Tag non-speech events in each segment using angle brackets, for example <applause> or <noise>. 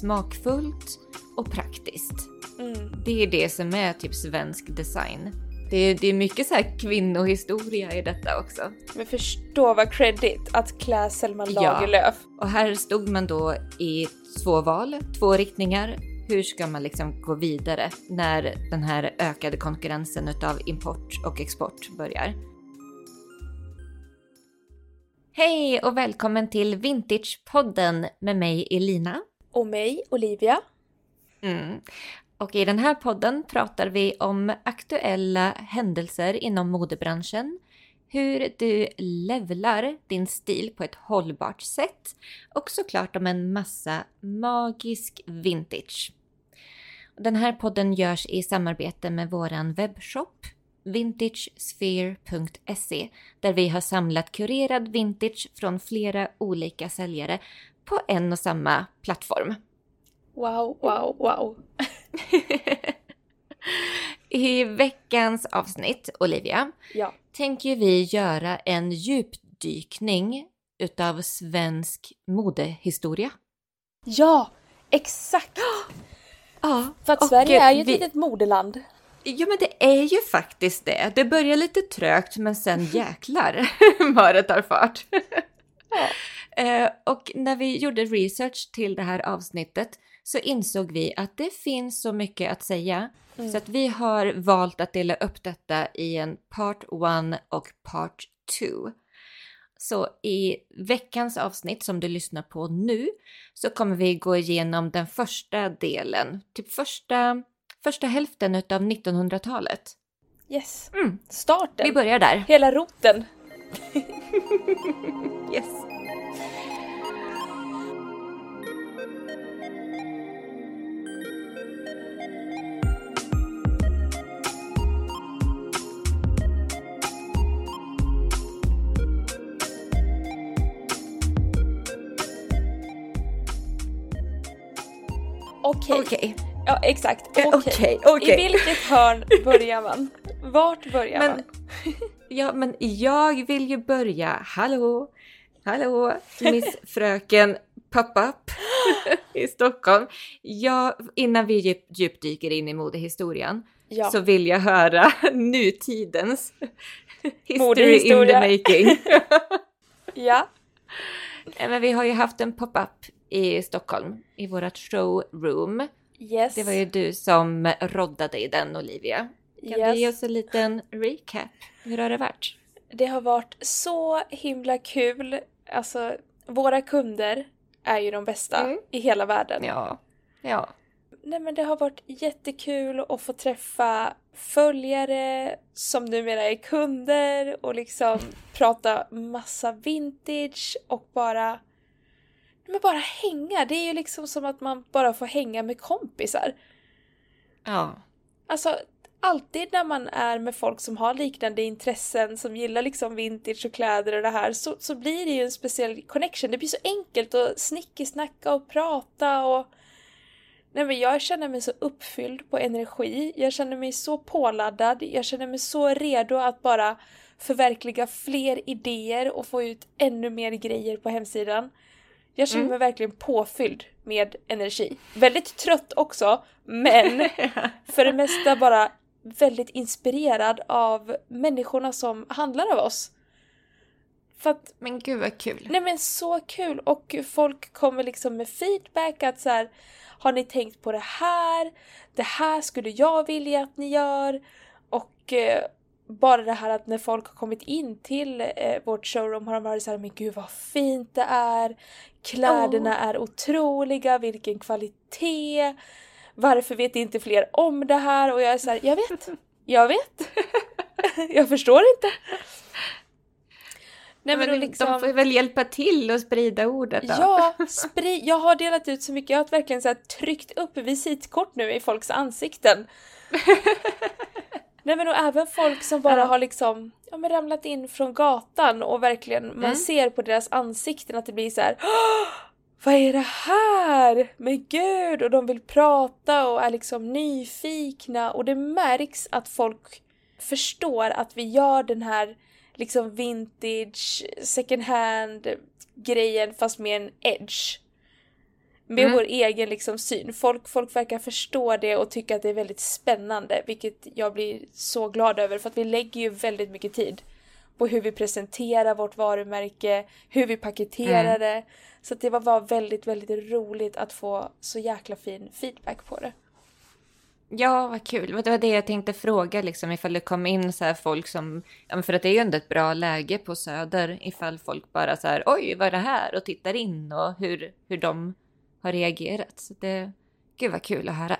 smakfullt och praktiskt. Mm. Det är det som är typ svensk design. Det är, det är mycket så här kvinnohistoria i detta också. Men förstå vad credit att klä Selma Ja. Lagerlöf. Och här stod man då i två val, två riktningar. Hur ska man liksom gå vidare när den här ökade konkurrensen utav import och export börjar? Hej och välkommen till Vintage-podden med mig Elina. Och mig, Olivia. Mm. Och i den här podden pratar vi om aktuella händelser inom modebranschen, hur du levlar din stil på ett hållbart sätt och såklart om en massa magisk vintage. Den här podden görs i samarbete med våran webbshop vintagesphere.se där vi har samlat kurerad vintage från flera olika säljare på en och samma plattform. Wow, wow, wow. <laughs> I veckans avsnitt, Olivia, Ja. tänker vi göra en djupdykning utav svensk modehistoria. Ja, exakt! <gasps> Ja, För att Sverige är ju ett vi- litet modeland. Ja, men det är ju faktiskt det. Det börjar lite trögt, men sen jäklar <laughs> vad det tar fart. Ja. Eh, och när vi gjorde research till det här avsnittet så insåg vi att det finns så mycket att säga Mm. så att vi har valt att dela upp detta i en part 1 och part 2. Så i veckans avsnitt som du lyssnar på nu så kommer vi gå igenom den första delen, typ första, första hälften utav 1900-talet. Yes. Mm. Starten. Vi börjar där. Hela roten. <laughs> Yes. Okej. Okej. Ja, exakt. Eh, Okej. Okej, I okej. vilket hörn börjar man? Vart börjar Men- man? <laughs> Ja, men jag vill ju börja. Hallå, hallå, Miss <laughs> Fröken Pop-Up i Stockholm. Ja, innan vi djup, djupdyker in i modehistorien Ja. så vill jag höra <laughs> nutidens history in the making. ja. Eh, men vi har ju haft en pop-up i Stockholm i vårat showroom. Yes. Det var ju du som roddade i den Olivia. Kan yes. du ge oss en liten recap? Hur har det varit? Det har varit så himla kul. Alltså, våra kunder är ju de bästa Mm. i hela världen. Ja, ja. Nej men det har varit jättekul att få träffa följare som numera är kunder och liksom prata massa vintage och bara men bara hänga. Det är ju liksom som att man bara får hänga med kompisar. Ja, Alltså alltid när man är med folk som har liknande intressen, som gillar liksom vintage och kläder och det här, så, så blir det ju en speciell connection. Det blir så enkelt att snickesnacka och prata och... Nej men jag känner mig så uppfylld på energi, jag känner mig så påladdad, jag känner mig så redo att bara förverkliga fler idéer och få ut ännu mer grejer på hemsidan. Jag känner Mm. mig verkligen påfylld med energi. Väldigt trött också, men <laughs> för det mesta bara väldigt inspirerad av människorna som handlar av oss. För att, men gud vad kul. nej men så kul! Och folk kommer liksom med feedback att så här, har ni tänkt på det här? Det här skulle jag vilja att ni gör. Och eh, bara det här att när folk har kommit in till eh, vårt showroom har de varit så här, men gud vad fint det är. Kläderna är otroliga, vilken kvalitet. Varför vet inte fler om det här? Och jag är så här, jag vet, jag vet. <laughs> jag förstår inte. Nej men, men liksom... De får väl hjälpa till och sprida ordet då? Ja, <laughs> spri- jag har delat ut så mycket. Jag har verkligen så tryckt upp visitkort nu i folks ansikten. <laughs> Nej men och även folk som bara Ja. har liksom ja, men ramlat in från gatan och verkligen man Mm. ser på deras ansikten att det blir så här. "Åh, Vad är det här? Men gud! Och de vill prata och är liksom nyfikna och det märks att folk förstår att vi gör den här liksom vintage, second hand grejen fast med en edge. Med Mm. vår egen liksom syn. Folk, folk verkar förstå det och tycka att det är väldigt spännande, vilket jag blir så glad över för att vi lägger ju väldigt mycket tid på hur vi presenterar vårt varumärke, hur vi paketerar Mm. det. Så det var, väldigt, väldigt roligt att få så jäkla fin feedback på det. Ja, vad kul. Det var det jag tänkte fråga, liksom, ifall det kom in så här folk som... För att det är ju ändå ett bra läge på Söder ifall folk bara så här, oj, vad är det här? Och tittar in och hur, hur de har reagerat. Så det... Gud vad kul att höra.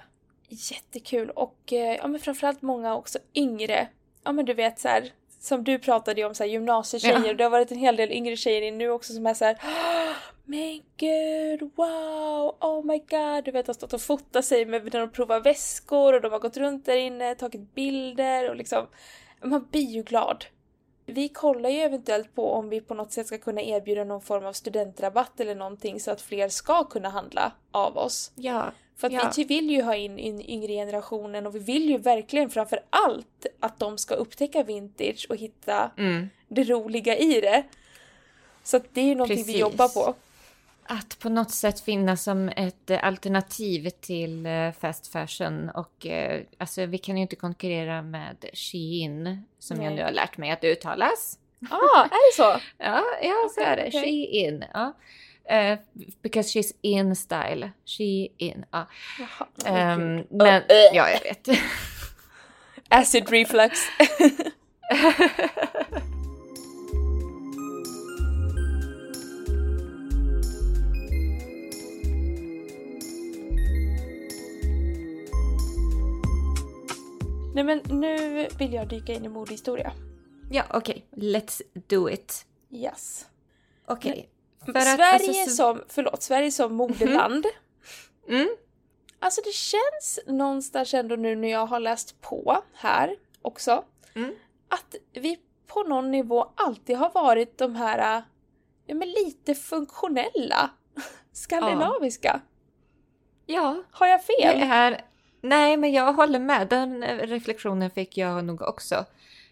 Jättekul och eh, ja, men framförallt många också yngre. Ja men du vet så här, som du pratade ju om så här, gymnasietjejer. Ja. Det har varit en hel del yngre tjejer in nu också som är så här. "Åh, Men gud, wow, oh my god. Du vet har stått och fotat sig med när de provar väskor och de har gått runt där inne, tagit bilder och liksom. Man blir ju glad. Vi kollar ju eventuellt på om vi på något sätt ska kunna erbjuda någon form av studentrabatt eller någonting så att fler ska kunna handla av oss. Ja. För att Ja. vi vill ju ha in, yngre generationen och vi vill ju verkligen framför allt att de ska upptäcka vintage och hitta Mm. det roliga i det. Så att det är ju någonting vi Precis. jobbar på. Att på något sätt finnas som ett eh, alternativ till eh, fast fashion. Och eh, alltså, vi kan ju inte konkurrera med Shein, som jag Nej. nu har lärt mig att uttalas. Ah, är det så? <laughs> Ja, ja så är det. okej. Shein. Ja. Uh, because she's in style. Shein. Ja. Jaha, Ehm, gud. men, uh. ja, jag vet. <laughs> Acid reflux. <laughs> Nej men nu vill jag dyka in i modehistoria. ja, okej. Let's do it. Yes. Okej. För Sverige alltså, så- som, förlåt, Sverige som modeland. Mm. Alltså det känns någonstans ändå nu när jag har läst på här också. Mm. Att vi på någon nivå alltid har varit de här, ja men lite funktionella. Skandinaviska. Ja, Har jag det fel? är... Nej, men jag håller med. Den eh, reflektionen fick jag nog också.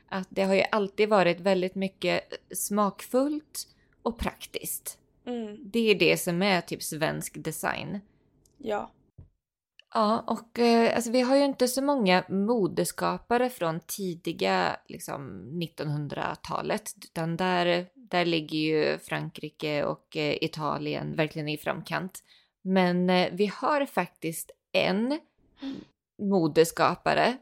Att det har ju alltid varit väldigt mycket smakfullt och praktiskt. Mm, Det är det som är typ svensk design. ja. Ja, och eh, alltså, vi har ju inte så många modeskapare från tidiga liksom, 1900-talet. Utan där, där ligger ju Frankrike och eh, Italien verkligen i framkant. Men eh, vi har faktiskt en modeskapare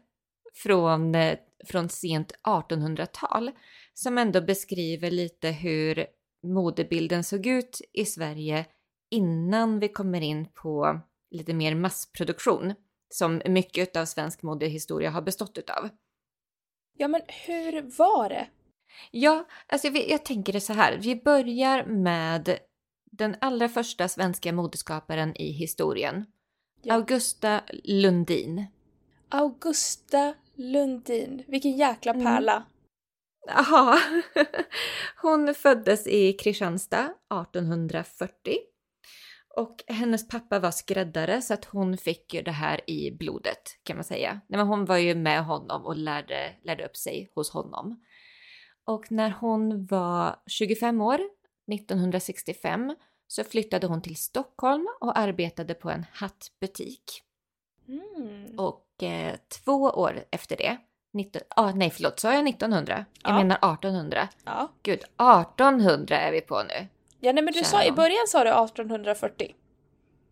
från, eh, från sent 1800-tal som ändå beskriver lite hur modebilden såg ut i Sverige innan vi kommer in på lite mer massproduktion som mycket av svensk modehistoria har bestått utav. Ja men hur var det? Ja, alltså jag, jag tänker det så här. Vi börjar med den allra första svenska modeskaparen i historien. Ja. Augusta Lundin. Augusta Lundin. Vilken jäkla Mm. pärla. Jaha. <laughs> Hon föddes i Kristianstad 1840. Och hennes pappa var skräddare så att hon fick ju det här i blodet kan man säga. Nej, men hon var ju med honom och lärde, lärde upp sig hos honom. Och när hon var 25 år, 1965, så flyttade hon till Stockholm och arbetade på en hattbutik. Mm. Och eh, två år efter det, 19, ah, nej förlåt, sa jag 1900? Jag Ja. menar 1800. Ja. Gud, 1800 är vi på nu. ja, nej men du Kära sa i början sa du 1840.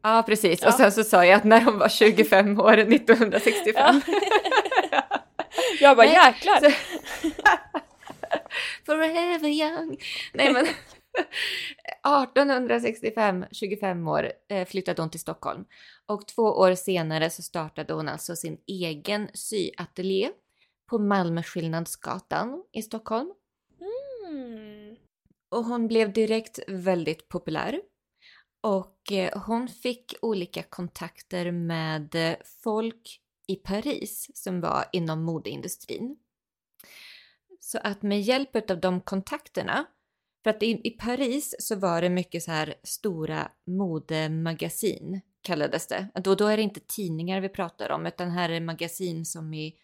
Ja, precis. Ja. Och sen så sa jag att när hon var 25 <laughs> år 1965. <laughs> jag bara Nej, jäklar. så- <laughs> Forever young. Nej men 1865, 25 år, eh, flyttade hon till Stockholm. Och två år senare så startade hon alltså sin egen syateljé på Malmskillnadsgatan i Stockholm. Mm. Och hon blev direkt väldigt populär. Och eh, hon fick olika kontakter med eh, folk i Paris som var inom modeindustrin. Så att med hjälp av de kontakterna, för att i, i Paris så var det mycket så här stora modemagasin kallades det. Då, då är det inte tidningar vi pratar om utan här är magasin som i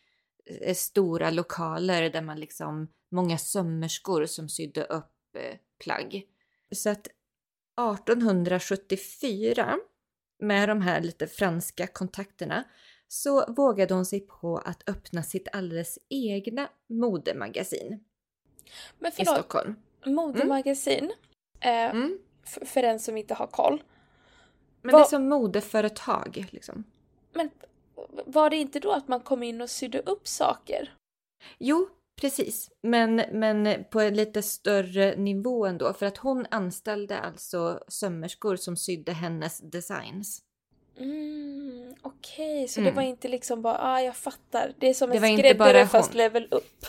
är stora lokaler där man liksom, många sömmerskor som sydde upp eh, plagg. Så att 1874 med de här lite franska kontakterna så vågade hon sig på att öppna sitt alldeles egna modemagasin Men i förlåt, Stockholm. Modemagasin. Eh, Mm. f- för den som inte har koll. Men Vad- det är som modeföretag liksom. Men var det inte då att man kom in och sydde upp saker? Jo, precis. Men, men på en lite större nivå ändå. För att hon anställde alltså sömmerskor som sydde hennes designs. Mm, Okej, så Mm. det var inte liksom bara, ah jag fattar. Det är som Det en var skräddare fast level upp.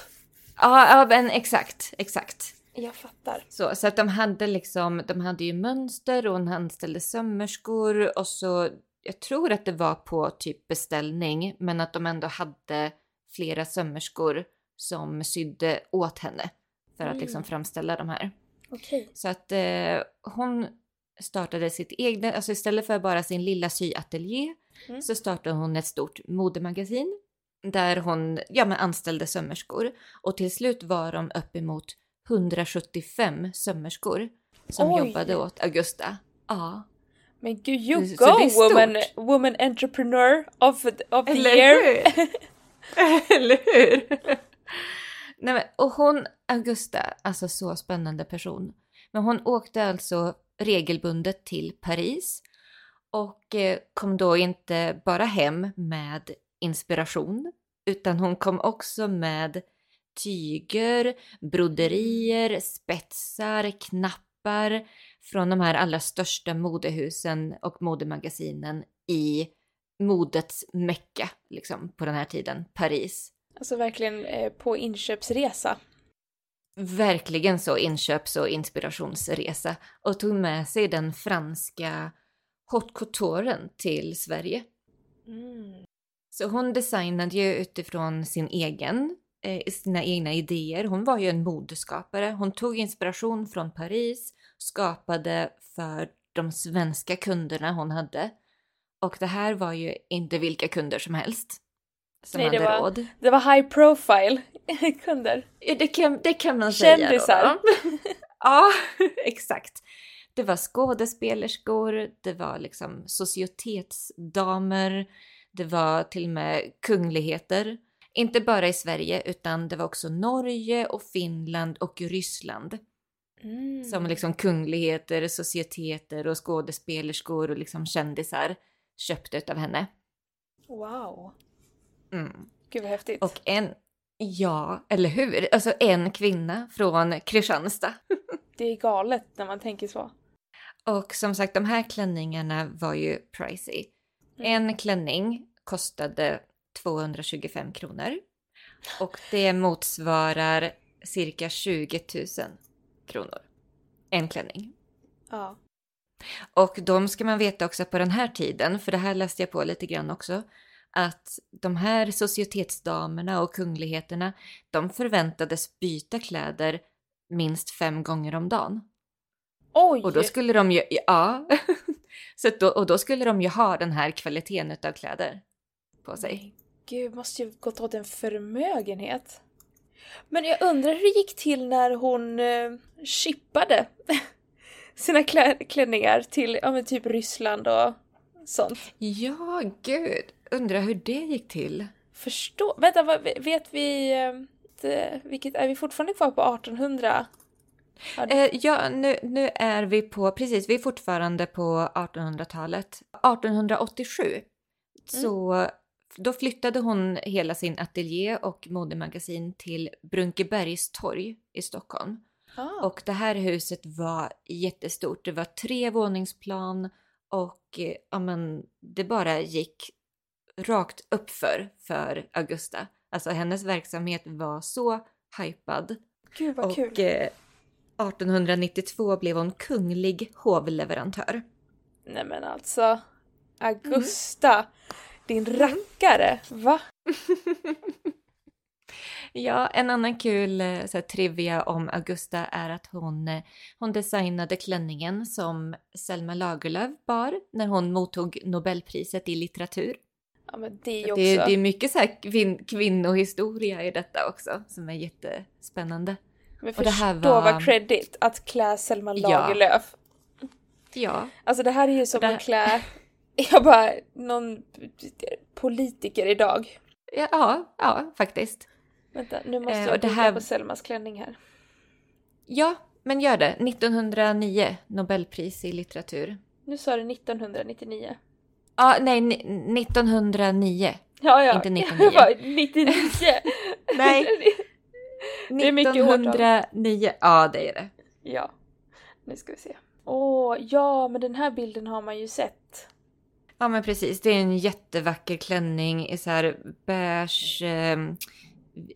Ja, ja men exakt, exakt. Jag fattar. Så, så att de hade liksom, de hade ju mönster och hon anställde sömmerskor och så, jag tror att det var på typ beställning, men att de ändå hade flera sömmerskor som sydde åt henne för att liksom Mm. framställa de här. Okej. Så att eh, hon startade sitt egna, alltså istället för bara sin lilla syateljé Mm. så startade hon ett stort modemagasin där hon ja, men anställde sömmerskor och till slut var de uppemot 175 sömmerskor som Oj. jobbade åt Augusta. Ja. Men gud, you Så go stort. woman, woman entrepreneur of, of the Eller year. hur? <laughs> Eller hur? Nej, men, och hon, Augusta, alltså så spännande person. Men hon åkte alltså regelbundet till Paris och eh, kom då inte bara hem med inspiration utan hon kom också med tyger, broderier, spetsar, knappar från de här allra största modehusen och modemagasinen i modets mecka liksom på den här tiden, Paris. Alltså verkligen eh, på inköpsresa. Verkligen så inköps och inspirationsresa och tog med sig den franska haute couturen till Sverige. Mm. Så hon designade ju utifrån sin egen, sina egna idéer. Hon var ju en modeskapare. Hon tog inspiration från Paris, skapade för de svenska kunderna hon hade. Och det här var ju inte vilka kunder som helst som Nej, det hade var- råd. Det var high profile <laughs> kunder. Det kan, det kan man säga. Kändisar. Ja, <laughs> <laughs> exakt. Det var skådespelerskor, det var liksom societetsdamer, det var till och med kungligheter. Inte bara i Sverige utan det var också Norge och Finland och Ryssland Mm. som liksom kungligheter, societeter och skådespelerskor och liksom kändisar köpte utav henne. Wow. Mm. Gud vad häftigt. Och en, ja, eller hur? Alltså en kvinna från Kristianstad. <laughs> Det är galet när man tänker så. Och som sagt, de här klänningarna var ju pricey. Mm. En klänning kostade 225 kronor. Och det motsvarar cirka 20 000 kronor. En klänning. Ja. Och de ska man veta också på den här tiden, för det här läste jag på lite grann också, att de här societetsdamerna och kungligheterna, de förväntades byta kläder minst fem gånger om dagen. Oj! Och då skulle de ju, ja, <laughs> så då, och då skulle de ju ha den här kvaliteten utav kläder på sig. Gud, måste ju gått åt en förmögenhet. Men jag undrar hur det gick till när hon eh, chippade <laughs> sina klä- klänningar till ja, men typ Ryssland och sånt. Ja, gud, undrar hur det gick till. Förstå... Vänta, vad, vet vi... eh, det, vilket, är vi fortfarande kvar på 1800? Ja, det- Eh, ja, nu, nu är vi på, precis, vi är fortfarande på 1800-talet. 1887 så då flyttade hon hela sin ateljé och modemagasin till Brunkebergstorg i Stockholm. ah, Och det här huset var jättestort. Det var tre våningsplan och eh, ja, men, det bara gick rakt uppför för Augusta. Alltså hennes verksamhet var så hypad. Gud vad Och kul. eh, 1892 blev hon kunglig hovleverantör. Nej men alltså. Augusta. Din rackare. Va? <laughs> Ja, en annan kul eh, så här, trivia om Augusta är att hon, eh, hon designade klänningen som Selma Lagerlöf bar när hon mottog Nobelpriset i litteratur. Ja men det är Det, också... är- det är mycket så här kvin, kvinnohistoria i detta också som är jättespännande. men och det här förstå var- vad credit att klä Selma Ja. Lagerlöf. Ja, Alltså det här är ju som Det- att klä <laughs> <laughs> Jag bara, någon politiker idag. Ja, ja, faktiskt. Vänta, nu måste Eh, jag det googla här- på Selmas klänning här. Ja, men gör det. 1909, Nobelpris i litteratur. Nu sa du 1999. Ja, nej, ni- 1909. Ja, ja. Inte 99. <laughs> Jag bara, 99! <laughs> Nej. Det är mycket årtal. 1909. Ja, det är det. ja, nu ska vi se. Åh, ja, men den här bilden har man ju sett. Ja, men precis. Det är en jättevacker klänning i så här beige, eh,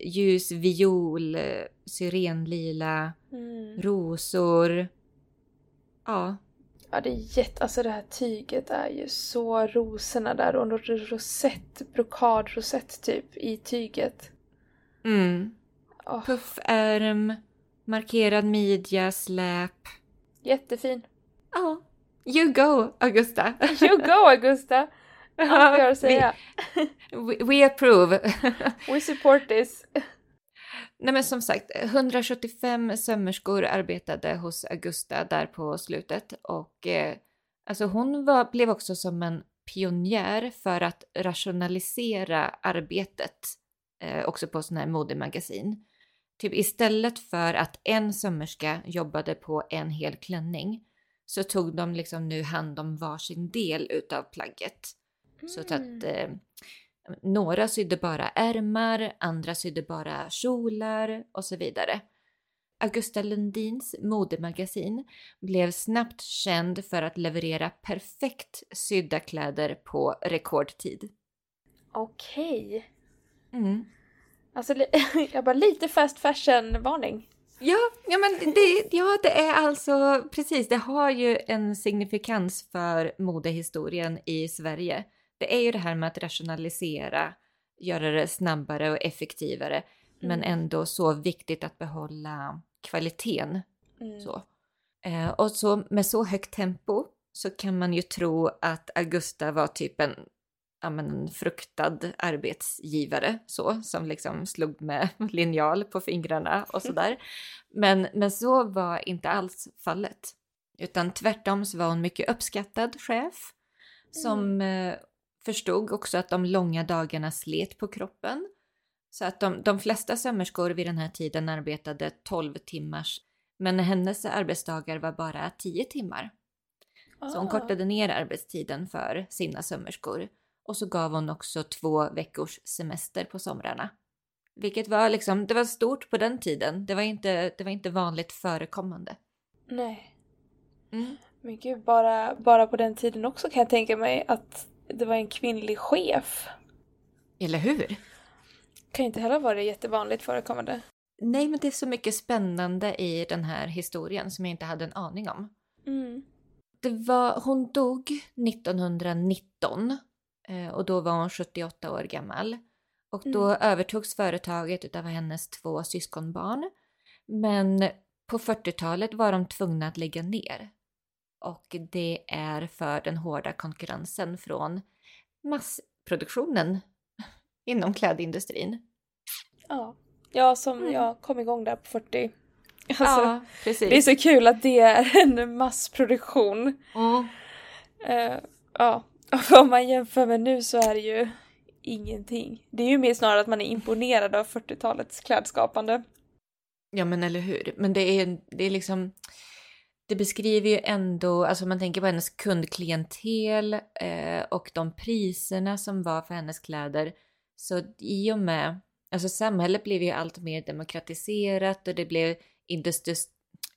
ljus viol, syrenlila, Mm. rosor. Ja, Ja, det är jätte... Alltså det här tyget är ju så rosorna där och rosett, brokadrosett typ i tyget. mm. Åh, Puffärm, markerad midja, släp. jättefin. Ja, you go Augusta. You go Augusta! Allt vi har att <laughs> säga. We, we approve. We support this. Nej men som sagt, 175 sömmerskor arbetade hos Augusta där på slutet och eh, alltså hon var, blev också som en pionjär för att rationalisera arbetet eh, också på sådana här modemagasin. Typ istället för att en sömmerska jobbade på en hel klänning så tog de liksom nu hand om varsin del utav plagget. Så att Mm. eh, några sydde bara ärmar, andra sydde bara kjolar och så vidare. Augusta Lundins modemagasin blev snabbt känd för att leverera perfekt sydda kläder på rekordtid. Okej. Mm. Alltså, <laughs> jag bara lite fast fashion-varning. Ja, ja, men det, ja, det är alltså precis. Det har ju en signifikans för modehistorien i Sverige. Det är ju det här med att rationalisera, göra det snabbare och effektivare, men Mm. ändå så viktigt att behålla kvaliteten. Mm. Så. Eh, och så med så högt tempo så kan man ju tro att Augusta var typ en, ja, men en fruktad arbetsgivare så, som liksom slog med <laughs> linjal på fingrarna och <laughs> sådär. Men, men så var inte alls fallet. Utan tvärtom så var hon mycket uppskattad chef som eh, förstod också att de långa dagarna slet på kroppen. Så att de, de flesta sömmerskor vid den här tiden arbetade 12 timmars men hennes arbetsdagar var bara 10 timmar. Så hon Ah. kortade ner arbetstiden för sina sömmerskor. Och så gav hon också två veckors semester på somrarna. Vilket var liksom, det var stort på den tiden. Det var inte, det var inte vanligt förekommande. Nej. Mm. Men gud, bara, bara på den tiden också kan jag tänka mig att det var en kvinnlig chef. Eller hur? Kan inte heller vara jättevanligt förekommande. Nej, men det är så mycket spännande i den här historien som jag inte hade en aning om. Mm. Det var, hon dog 1919 eh, och då var hon 78 år gammal. Och då övertogs företaget av hennes två syskonbarn. Men på 40-talet var de tvungna att lägga ner. Och det är för den hårda konkurrensen från massproduktionen <laughs> inom klädindustrin. Ja. Ja, som Mm. jag kom igång där på 40. Alltså, ja, precis. Det är så kul att det är en massproduktion. Mm. Eh, ja, och <laughs> om man jämför med nu så är det ju ingenting. Det är ju mer snarare att man är imponerad av 40-talets klädskapande. Ja men eller hur. Men det är, det är liksom... Det beskriver ju ändå, alltså man tänker på hennes kundklientel eh, och de priserna som var för hennes kläder. Så i och med, alltså samhället blev ju allt mer demokratiserat och det blev industri-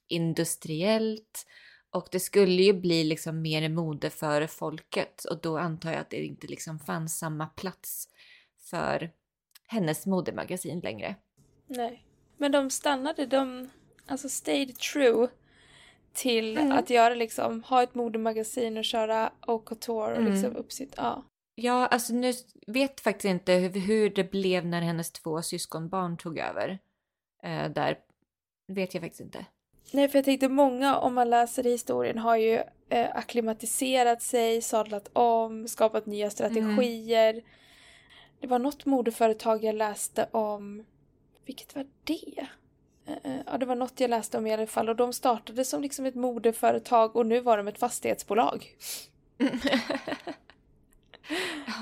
industriellt. Och det skulle ju bli liksom mer mode för folket och då antar jag att det inte liksom fanns samma plats för hennes modemagasin längre. Nej. Men de stannade, de alltså stayed true till Mm. att göra liksom, ha ett modemagasin och köra haute couture och Mm. liksom upp sitt, ja. Ja, alltså nu vet faktiskt inte hur, hur det blev när hennes två syskonbarn tog över. Eh, där vet jag faktiskt inte. Nej, för jag tänkte många, om man läser historien, har ju eh, akklimatiserat sig, sadlat om, skapat nya strategier. Det var något modeföretag jag läste om, vilket var det? Eh, eh, Ja, det var något jag läste om i alla fall och de startade som liksom ett modeföretag och nu var de ett fastighetsbolag. <laughs>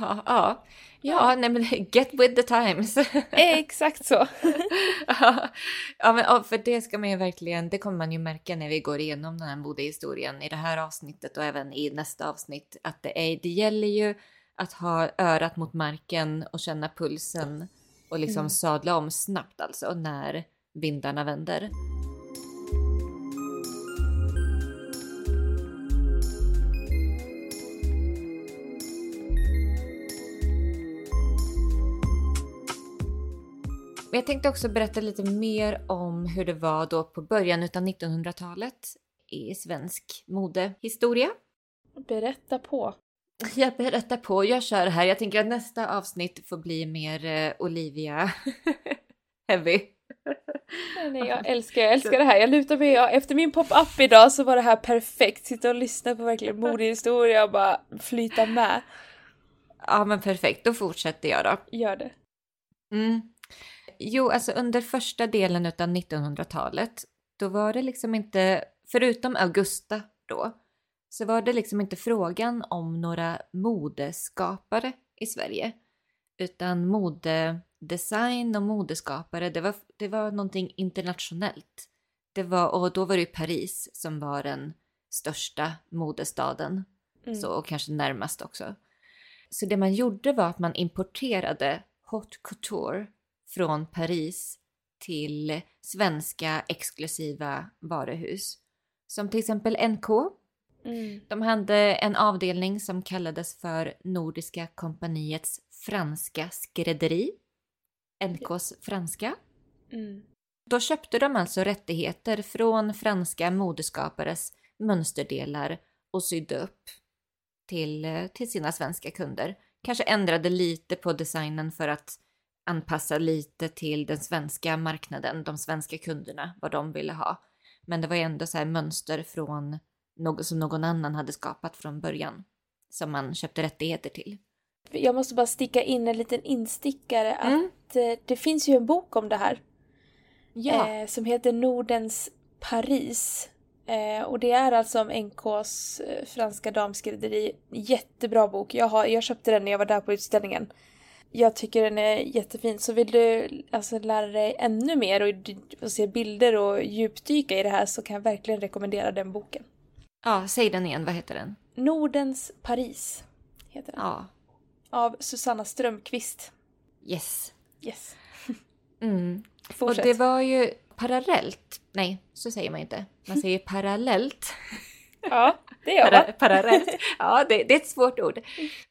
Ja, ja. ja nej men <laughs> get with the times. Exakt så. <laughs> ja, men för det ska man ju verkligen, det kommer man ju märka när vi går igenom den här modehistorien i det här avsnittet och även i nästa avsnitt att det, är, det gäller ju att ha örat mot marken och känna pulsen och liksom mm. sadla om snabbt alltså när vindarna vänder. Jag tänkte också berätta lite mer om hur det var då på början av 1900-talet i svensk modehistoria. Berätta på. <laughs> Jag berättar på, jag kör här. Jag tänker att nästa avsnitt får bli mer eh, Olivia <laughs> heavy. Nej, nej, jag älskar, jag älskar det här. Jag lutar mig, ja, efter min pop-up idag så var det här perfekt. Sitta och lyssna på verkligen <laughs> modehistoria och bara flyta med. Ja men perfekt, då fortsätter jag då. Gör det. Mm. Jo, alltså under första delen av 1900-talet, då var det liksom inte, förutom Augusta då, så var det liksom inte frågan om några modeskapare i Sverige. Utan modedesign och modeskapare, det var, det var någonting internationellt. Det var, och då var det ju Paris som var den största modestaden. Mm. Så, och kanske närmast också. Så det man gjorde var att man importerade haute couture från Paris till svenska exklusiva varuhus. Som till exempel NK. Mm. De hade en avdelning som kallades för Nordiska kompaniets franska skrädderi. NKs franska. Mm. Då köpte de alltså rättigheter från franska modeskapares mönsterdelar och sydde upp till, till sina svenska kunder. Kanske ändrade lite på designen för att anpassa lite till den svenska marknaden, de svenska kunderna, vad de ville ha. Men det var ändå så här mönster från något som någon annan hade skapat från början som man köpte rättigheter till. Jag måste bara sticka in en liten instickare mm. att eh, det finns ju en bok om det här. Ja. Eh, som heter Nordens Paris. Eh, och det är alltså om NKs eh, franska damskrädderi. Jättebra bok. Jag, har, jag köpte den när jag var där på utställningen. Jag tycker den är jättefin. Så vill du alltså lära dig ännu mer och, och se bilder och djupdyka i det här så kan jag verkligen rekommendera den boken. Ja, säg den igen. Vad heter den? Nordens Paris. Heter den. Ja. Av Susanna Strömqvist. Yes. Yes. <laughs> mm. Fortsätt. Och det var ju parallellt. Nej, så säger man inte. Man säger parallellt. <laughs> Ja, det gör man. parallellt. <laughs> Ja, det, det, är ett svårt ord.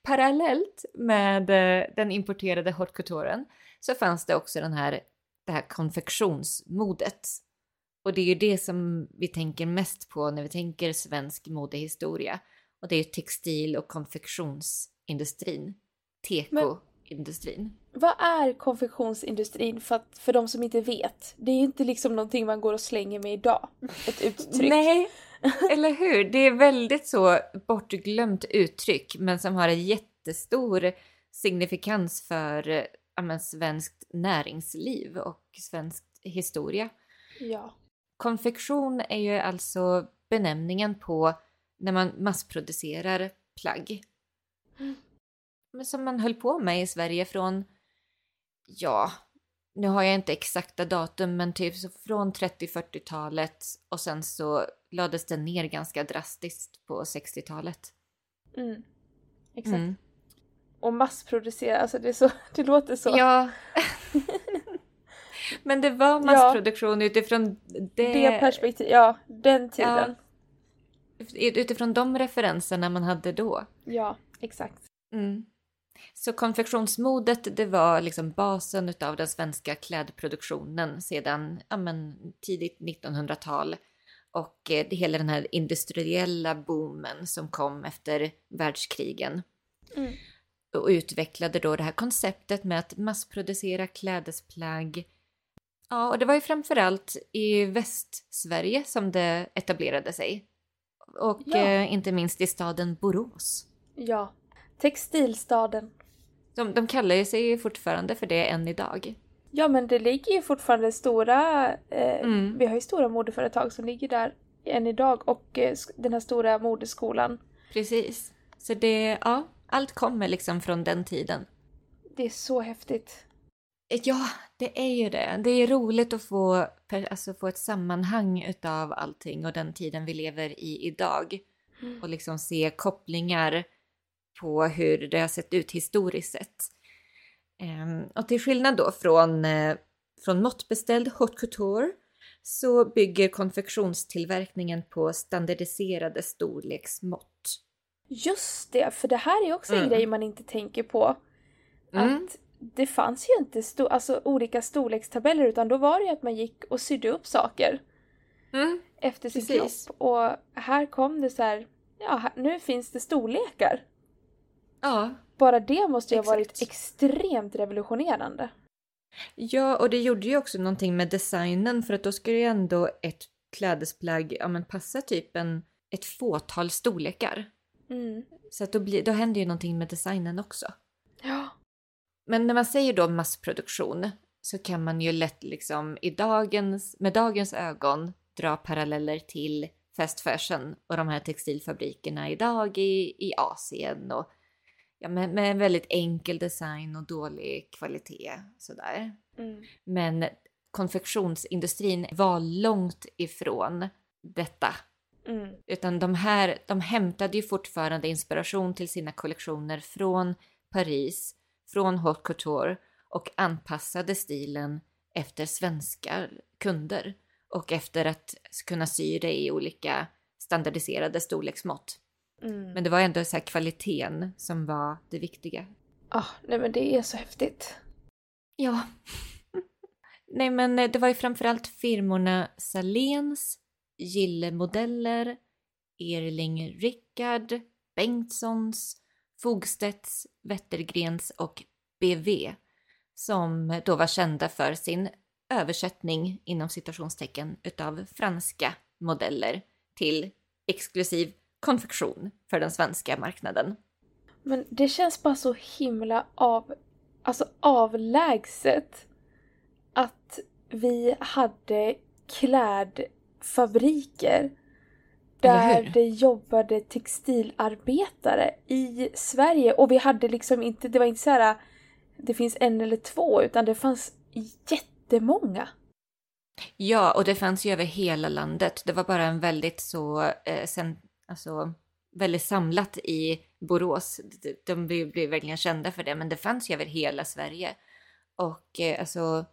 Parallellt med eh, den importerade haute couturen så fanns det också den här, det här konfektionsmodet. Och det är ju det som vi tänker mest på när vi tänker svensk modehistoria. Och det är textil och konfektionsindustrin. Tekoindustrin. Vad är konfektionsindustrin för, att, för de som inte vet? Det är ju inte liksom någonting man går och slänger med idag. Ett uttryck. Nej, <laughs> eller hur? Det är väldigt så bortglömt uttryck men som har en jättestor signifikans för ja, svenskt näringsliv och svensk historia. Ja. Konfektion är ju alltså benämningen på när man massproducerar plagg. Mm. Som man höll på med i Sverige från, ja, nu har jag inte exakta datum, men typ från 30-40-talet och sen så lades den ner ganska drastiskt på 60-talet. Mm. Exakt. Mm. Och massproducera, alltså det, så, <laughs> det låter så. Ja. <laughs> men det var massproduktion ja. utifrån det... Det perspektivet, ja, den tiden. Ja. Utifrån de referenserna man hade då. Ja, exakt. Mm. Så konfektionsmodet det var liksom basen utav den svenska klädproduktionen sedan ja, men, tidigt 1900-tal. Och eh, det, hela den här industriella boomen som kom efter världskrigen. Mm. Och utvecklade då det här konceptet med att massproducera klädesplagg. Ja, och det var ju framförallt i Västsverige som det etablerade sig. Och ja. eh, inte minst i staden Borås. Ja, Textilstaden. De, de kallar sig ju fortfarande för det än idag. Ja men det ligger ju fortfarande stora, eh, mm. vi har ju stora modeföretag som ligger där än idag och eh, den här stora modeskolan. Precis. Så det, ja. Allt kommer liksom från den tiden. Det är så häftigt. Ja, det är ju det. Det är roligt att få, alltså, få ett sammanhang utav allting och den tiden vi lever i idag. Mm. Och liksom se kopplingar på hur det har sett ut historiskt sett. Ehm, och till skillnad då från, eh, från måttbeställd haute couture så bygger konfektionstillverkningen på standardiserade storleksmått. Just det, för det här är också en Mm. grej man inte tänker på. Mm. Att det fanns ju inte sto- alltså, olika storlekstabeller utan då var det ju att man gick och sydde upp saker Mm. efter sin Precis. kropp. Och här kom det så här, ja nu finns det storlekar. Ja, Bara det måste ju ha Exakt. varit extremt revolutionerande. Ja, och det gjorde ju också någonting med designen för att då skulle ju ändå ett klädesplagg ja, men passa typ en, ett fåtal storlekar. Mm. Så att då, blir, då händer ju någonting med designen också. Ja. Men när man säger då massproduktion så kan man ju lätt liksom i dagens, med dagens ögon dra paralleller till fast fashion och de här textilfabrikerna idag i, i Asien och ja, med, med väldigt enkel design och dålig kvalitet sådär. Mm. Men konfektionsindustrin var långt ifrån detta. Mm. Utan de här, de hämtade ju fortfarande inspiration till sina kollektioner från Paris, från haute couture och anpassade stilen efter svenska kunder och efter att kunna sy det i olika standardiserade storleksmått. Mm. Men det var ändå så här kvaliteten som var det viktiga. Ah, nej men det är så häftigt. Ja. <laughs> Nej men det var ju framförallt firmorna Salens, Gille Modeller, Erling Rickard, Bengtssons, Fogstedts, Wettergrens och BV som då var kända för sin översättning inom citationstecken utav franska modeller till exklusiv konfektion för den svenska marknaden. Men det känns bara så himla av, alltså avlägset att vi hade klädfabriker där det jobbade textilarbetare i Sverige och vi hade liksom inte, det var inte så här det finns en eller två utan det fanns jättemånga. Ja, och det fanns ju över hela landet. Det var bara en väldigt så, eh, sen, alltså, väldigt samlat i Borås. De- blev, blev verkligen kända för det, men det fanns ju över hela Sverige. Och eh, alltså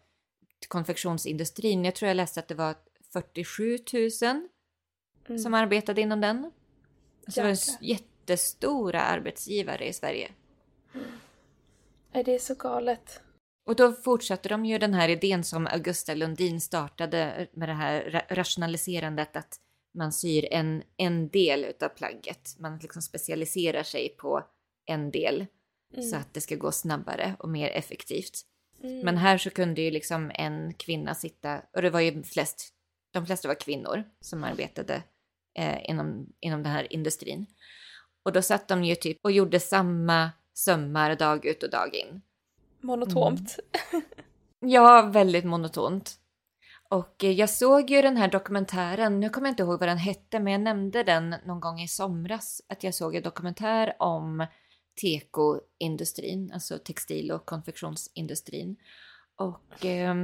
konfektionsindustrin, jag tror jag läste att det var 47 000 Mm. som arbetade inom den. Så det var jättestora arbetsgivare i Sverige. Nej, det är så galet. Och då fortsatte de ju den här idén som Augusta Lundin startade med det här ra- rationaliserandet att man syr en, en del utav plagget. Man liksom specialiserar sig på en del Mm. så att det ska gå snabbare och mer effektivt. Mm. Men här så kunde ju liksom en kvinna sitta, och det var ju flest, de flesta var kvinnor som arbetade eh, inom, inom den här industrin. Och då satt de ju typ och gjorde samma sömmar dag ut och dag in. Monotont. Ja, väldigt monotont. Och eh, jag såg ju den här dokumentären, nu kommer jag inte ihåg vad den hette, men jag nämnde den någon gång i somras, att jag såg en dokumentär om tekoindustrin, alltså textil och konfektionsindustrin. Och eh,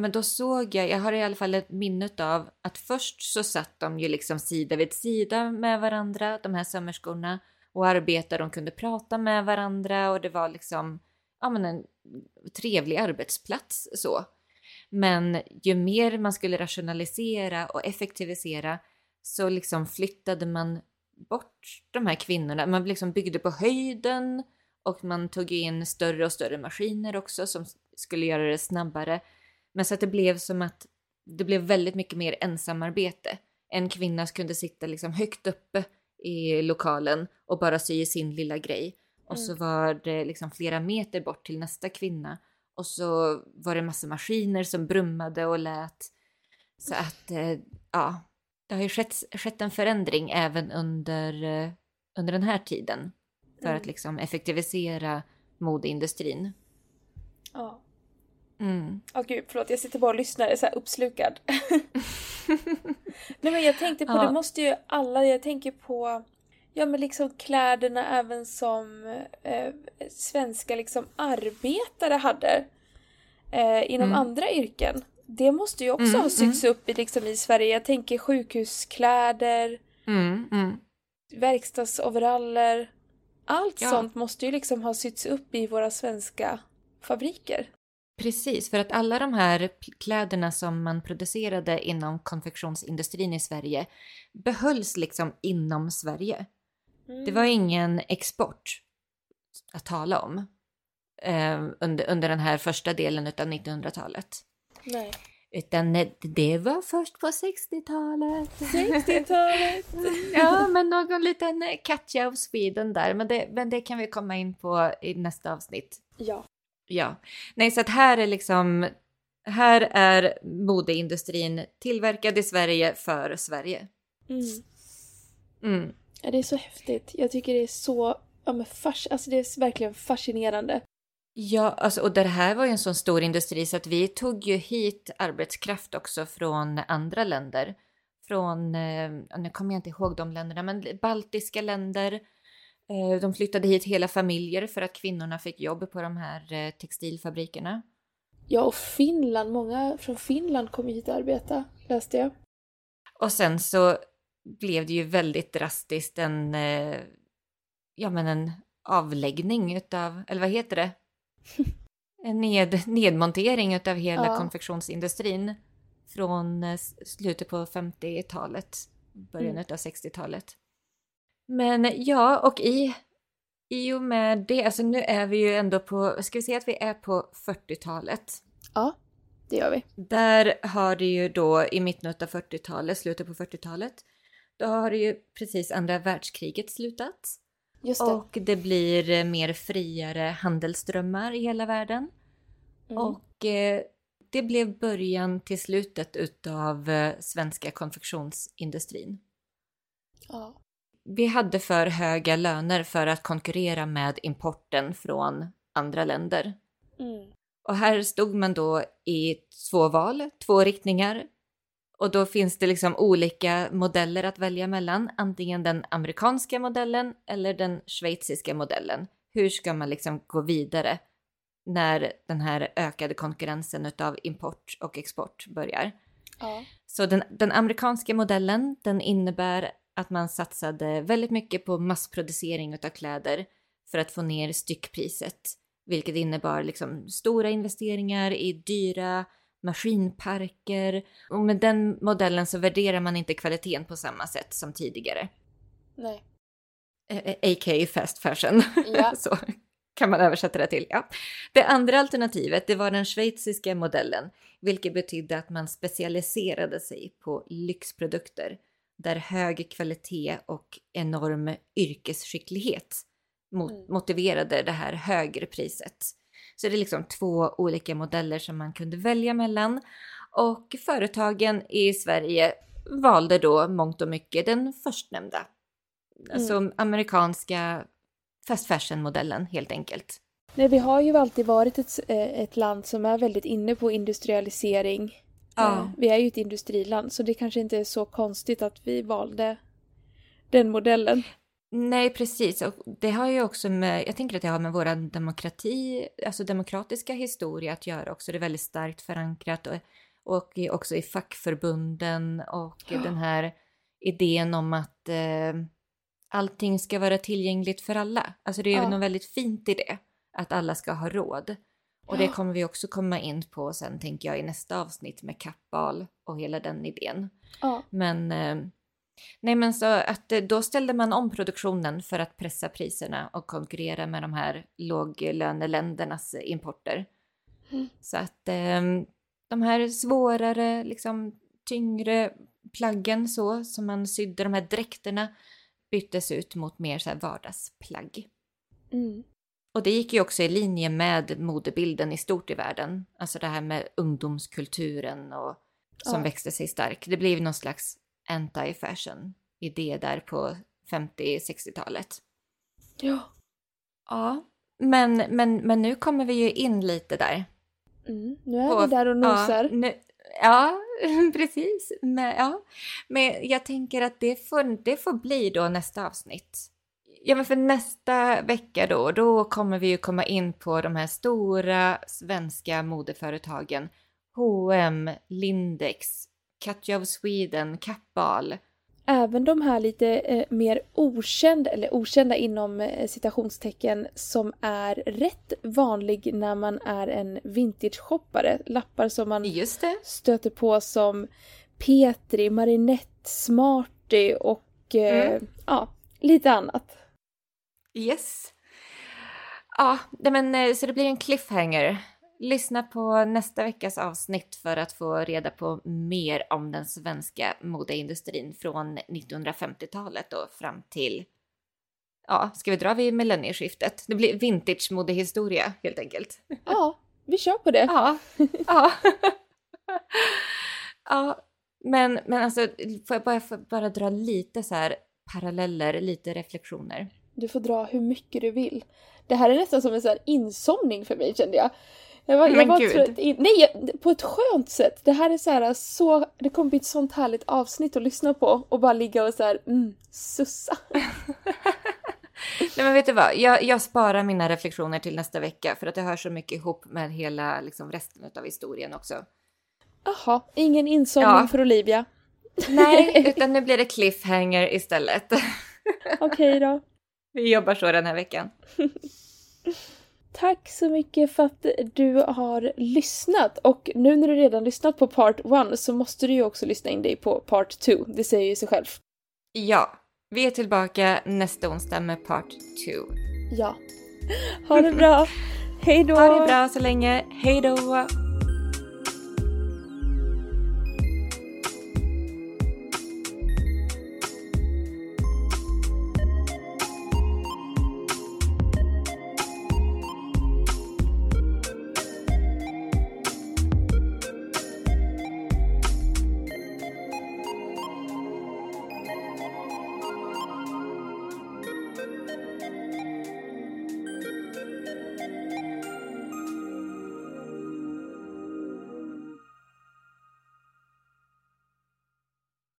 men då såg jag, jag har i alla fall ett minne av att först så satt de ju liksom sida vid sida med varandra, de här sömmerskorna, och arbetade, de kunde prata med varandra och det var liksom ja, men en trevlig arbetsplats så. Men ju mer man skulle rationalisera och effektivisera så liksom flyttade man bort de här kvinnorna. Man liksom byggde på höjden och man tog in större och större maskiner också som skulle göra det snabbare. Men så att det blev som att det blev väldigt mycket mer ensamarbete. En kvinna kunde sitta liksom högt uppe i lokalen och bara sy sin lilla grej. Och så var det liksom flera meter bort till nästa kvinna. Och så var det massa maskiner som brummade och lät. Så att, eh, ja, det har ju skett, skett en förändring även under, eh, under den här tiden. För Mm. att liksom effektivisera modeindustrin. Ja. Mm. Åh gud, förlåt jag sitter bara och lyssnar, är så här uppslukad. <laughs> Nej men jag tänkte på, Ja. det måste ju alla, jag tänker på ja men liksom kläderna även som eh, svenska liksom arbetare hade eh, inom Mm. andra yrken. Det måste ju också Mm, ha sytts upp i, liksom, i Sverige. Jag tänker sjukhuskläder, Mm, mm. verkstadsoveraller. Allt Ja. sånt måste ju liksom ha sytts upp i våra svenska fabriker. Precis, för att alla de här kläderna som man producerade inom konfektionsindustrin i Sverige behölls liksom inom Sverige. Det var ingen export att tala om eh, under, under den här första delen av 1900-talet. Nej. Utan det- det var först på 60-talet. 60-talet! <laughs> ja, men någon liten catch of Sweden där. Men det, men det kan vi komma in på i nästa avsnitt. ja. Ja, nej så att här är liksom, här är modeindustrin tillverkad i Sverige för Sverige. Mm. Mm. Ja, det är så häftigt. Jag tycker det är så, ja men fas, alltså det är verkligen fascinerande. Ja, alltså, och det här var ju en sån stor industri så att vi tog ju hit arbetskraft också från andra länder. Från, eh, nu kommer jag inte ihåg de länderna, men baltiska länder. Eh, de flyttade hit hela familjer för att kvinnorna fick jobb på de här eh, textilfabrikerna. Ja, och Finland, många från Finland kom hit och arbeta, läste jag. Och sen så blev det ju väldigt drastiskt en, eh, ja men en avläggning utav, eller vad heter det? <laughs> En ned, nedmontering utav hela Ja. konfektionsindustrin från eh, slutet på 50-talet, början Mm. utav 60-talet. Men ja, och i, i och med det, alltså nu är vi ju ändå på, ska vi säga att vi är på 40-talet. Ja, det gör vi. Där har det ju då i mitten av 40-talet, slutet på 40-talet, då har det ju precis andra världskriget slutat. Det. Och det blir eh, mer friare handelsströmmar i hela världen. Mm. Och eh, det blev början till slutet utav eh, svenska konfektionsindustrin. ja. Vi hade för höga löner för att konkurrera med importen från andra länder. Mm. Och här stod man då i två val, två riktningar. Och då finns det liksom olika modeller att välja mellan. Antingen den amerikanska modellen eller den schweiziska modellen. Hur ska man liksom gå vidare när den här ökade konkurrensen utav import och export börjar? ja. Så den, den amerikanska modellen, den innebär att man satsade väldigt mycket på massproducering utav kläder för att få ner styckpriset, vilket innebar liksom stora investeringar i dyra maskinparker och med den modellen så värderar man inte kvaliteten på samma sätt som tidigare. Nej. Eh, A.k.a. fast fashion. Ja. <laughs> så kan man översätta det till. Ja. Det andra alternativet det var den schweiziska modellen, vilket betydde att man specialiserade sig på lyxprodukter där hög kvalitet och enorm yrkesskicklighet mot- Mm. motiverade det här högre priset. Så det är liksom två olika modeller som man kunde välja mellan och företagen i Sverige valde då mångt och mycket den förstnämnda. Alltså amerikanska fast fashion-modellen helt enkelt. Nej, vi har ju alltid varit ett, eh, ett land som är väldigt inne på industrialisering. Ja. Eh, Vi är ju ett industriland så det kanske inte är så konstigt att vi valde den modellen. Nej, precis. Och det har ju också med, jag tänker att det har med vår demokrati, alltså demokratiska historia att göra också. Det är väldigt starkt förankrat och, och också i fackförbunden och Ja. den här idén om att eh, allting ska vara tillgängligt för alla. Alltså det är Ja. något väldigt fint i det, att alla ska ha råd. Och det kommer vi också komma in på sen tänker jag i nästa avsnitt med kappal och hela den idén. Ja. Men eh, nej, men så att eh, då ställde man om produktionen för att pressa priserna och konkurrera med de här låglöneländernas importer. Mm. Så att eh, de här svårare, liksom tyngre plaggen så som man sydde, de här dräkterna byttes ut mot mer så här vardagsplagg. Mm. Och det gick ju också i linje med modebilden i stort i världen. Alltså det här med ungdomskulturen och som Ja. växte sig stark. Det blev någon slags anti-fashion idé där på 50-60-talet. Ja. Ja, men, men, men nu kommer vi ju in lite där. Mm. Nu är På- vi där och Ja, nosar. nu Ja, <laughs> precis. Men, ja. men jag tänker att det får, det får bli då nästa avsnitt. Ja, men för nästa vecka då, då kommer vi ju komma in på de här stora svenska modeföretagen. H&M, Lindex, Katja of Sweden, Kappahl. Även de här lite eh, mer okända, eller okända inom eh, citationstecken, som är rätt vanlig när man är en vintage-shoppare. Lappar som man stöter på som Petri, Marinette, Smarty och eh, Mm. ja, lite annat. Yes. Ja, men eh, så det blir en cliffhanger. Lyssna på nästa veckas avsnitt för att få reda på mer om den svenska modeindustrin från 1950-talet och fram till, ja, ska vi dra vid millennieskiftet? Det blir vintage-modehistoria helt enkelt. Ja, vi kör på det. Ja, <laughs> ja. ja, men, men alltså, får jag bara, får bara dra lite så här paralleller, lite reflektioner? Du får dra hur mycket du vill. Det här är nästan som en här insomning för mig kände jag. Jag var, jag var trött in, nej, på ett skönt sätt. Det här är så här, så, det kommer bli ett sånt härligt avsnitt att lyssna på och bara ligga och så här, mm, sussa. <laughs> Nej men vet du vad, jag, jag sparar mina reflektioner till nästa vecka för att det hör så mycket ihop med hela liksom, resten av historien också. Jaha, ingen insomning Ja. för Olivia. <laughs> Nej, utan nu blir det cliffhanger istället. Okej då. <laughs> Vi jobbar så den här veckan. Tack så mycket för att du har lyssnat och nu när du redan lyssnat på part 1 så måste du ju också lyssna in dig på part 2. Det säger ju sig själv. Ja, vi är tillbaka nästa onsdag med part 2. Ja. Ha det bra. <laughs> Hej då. Ha det bra så länge, hej då!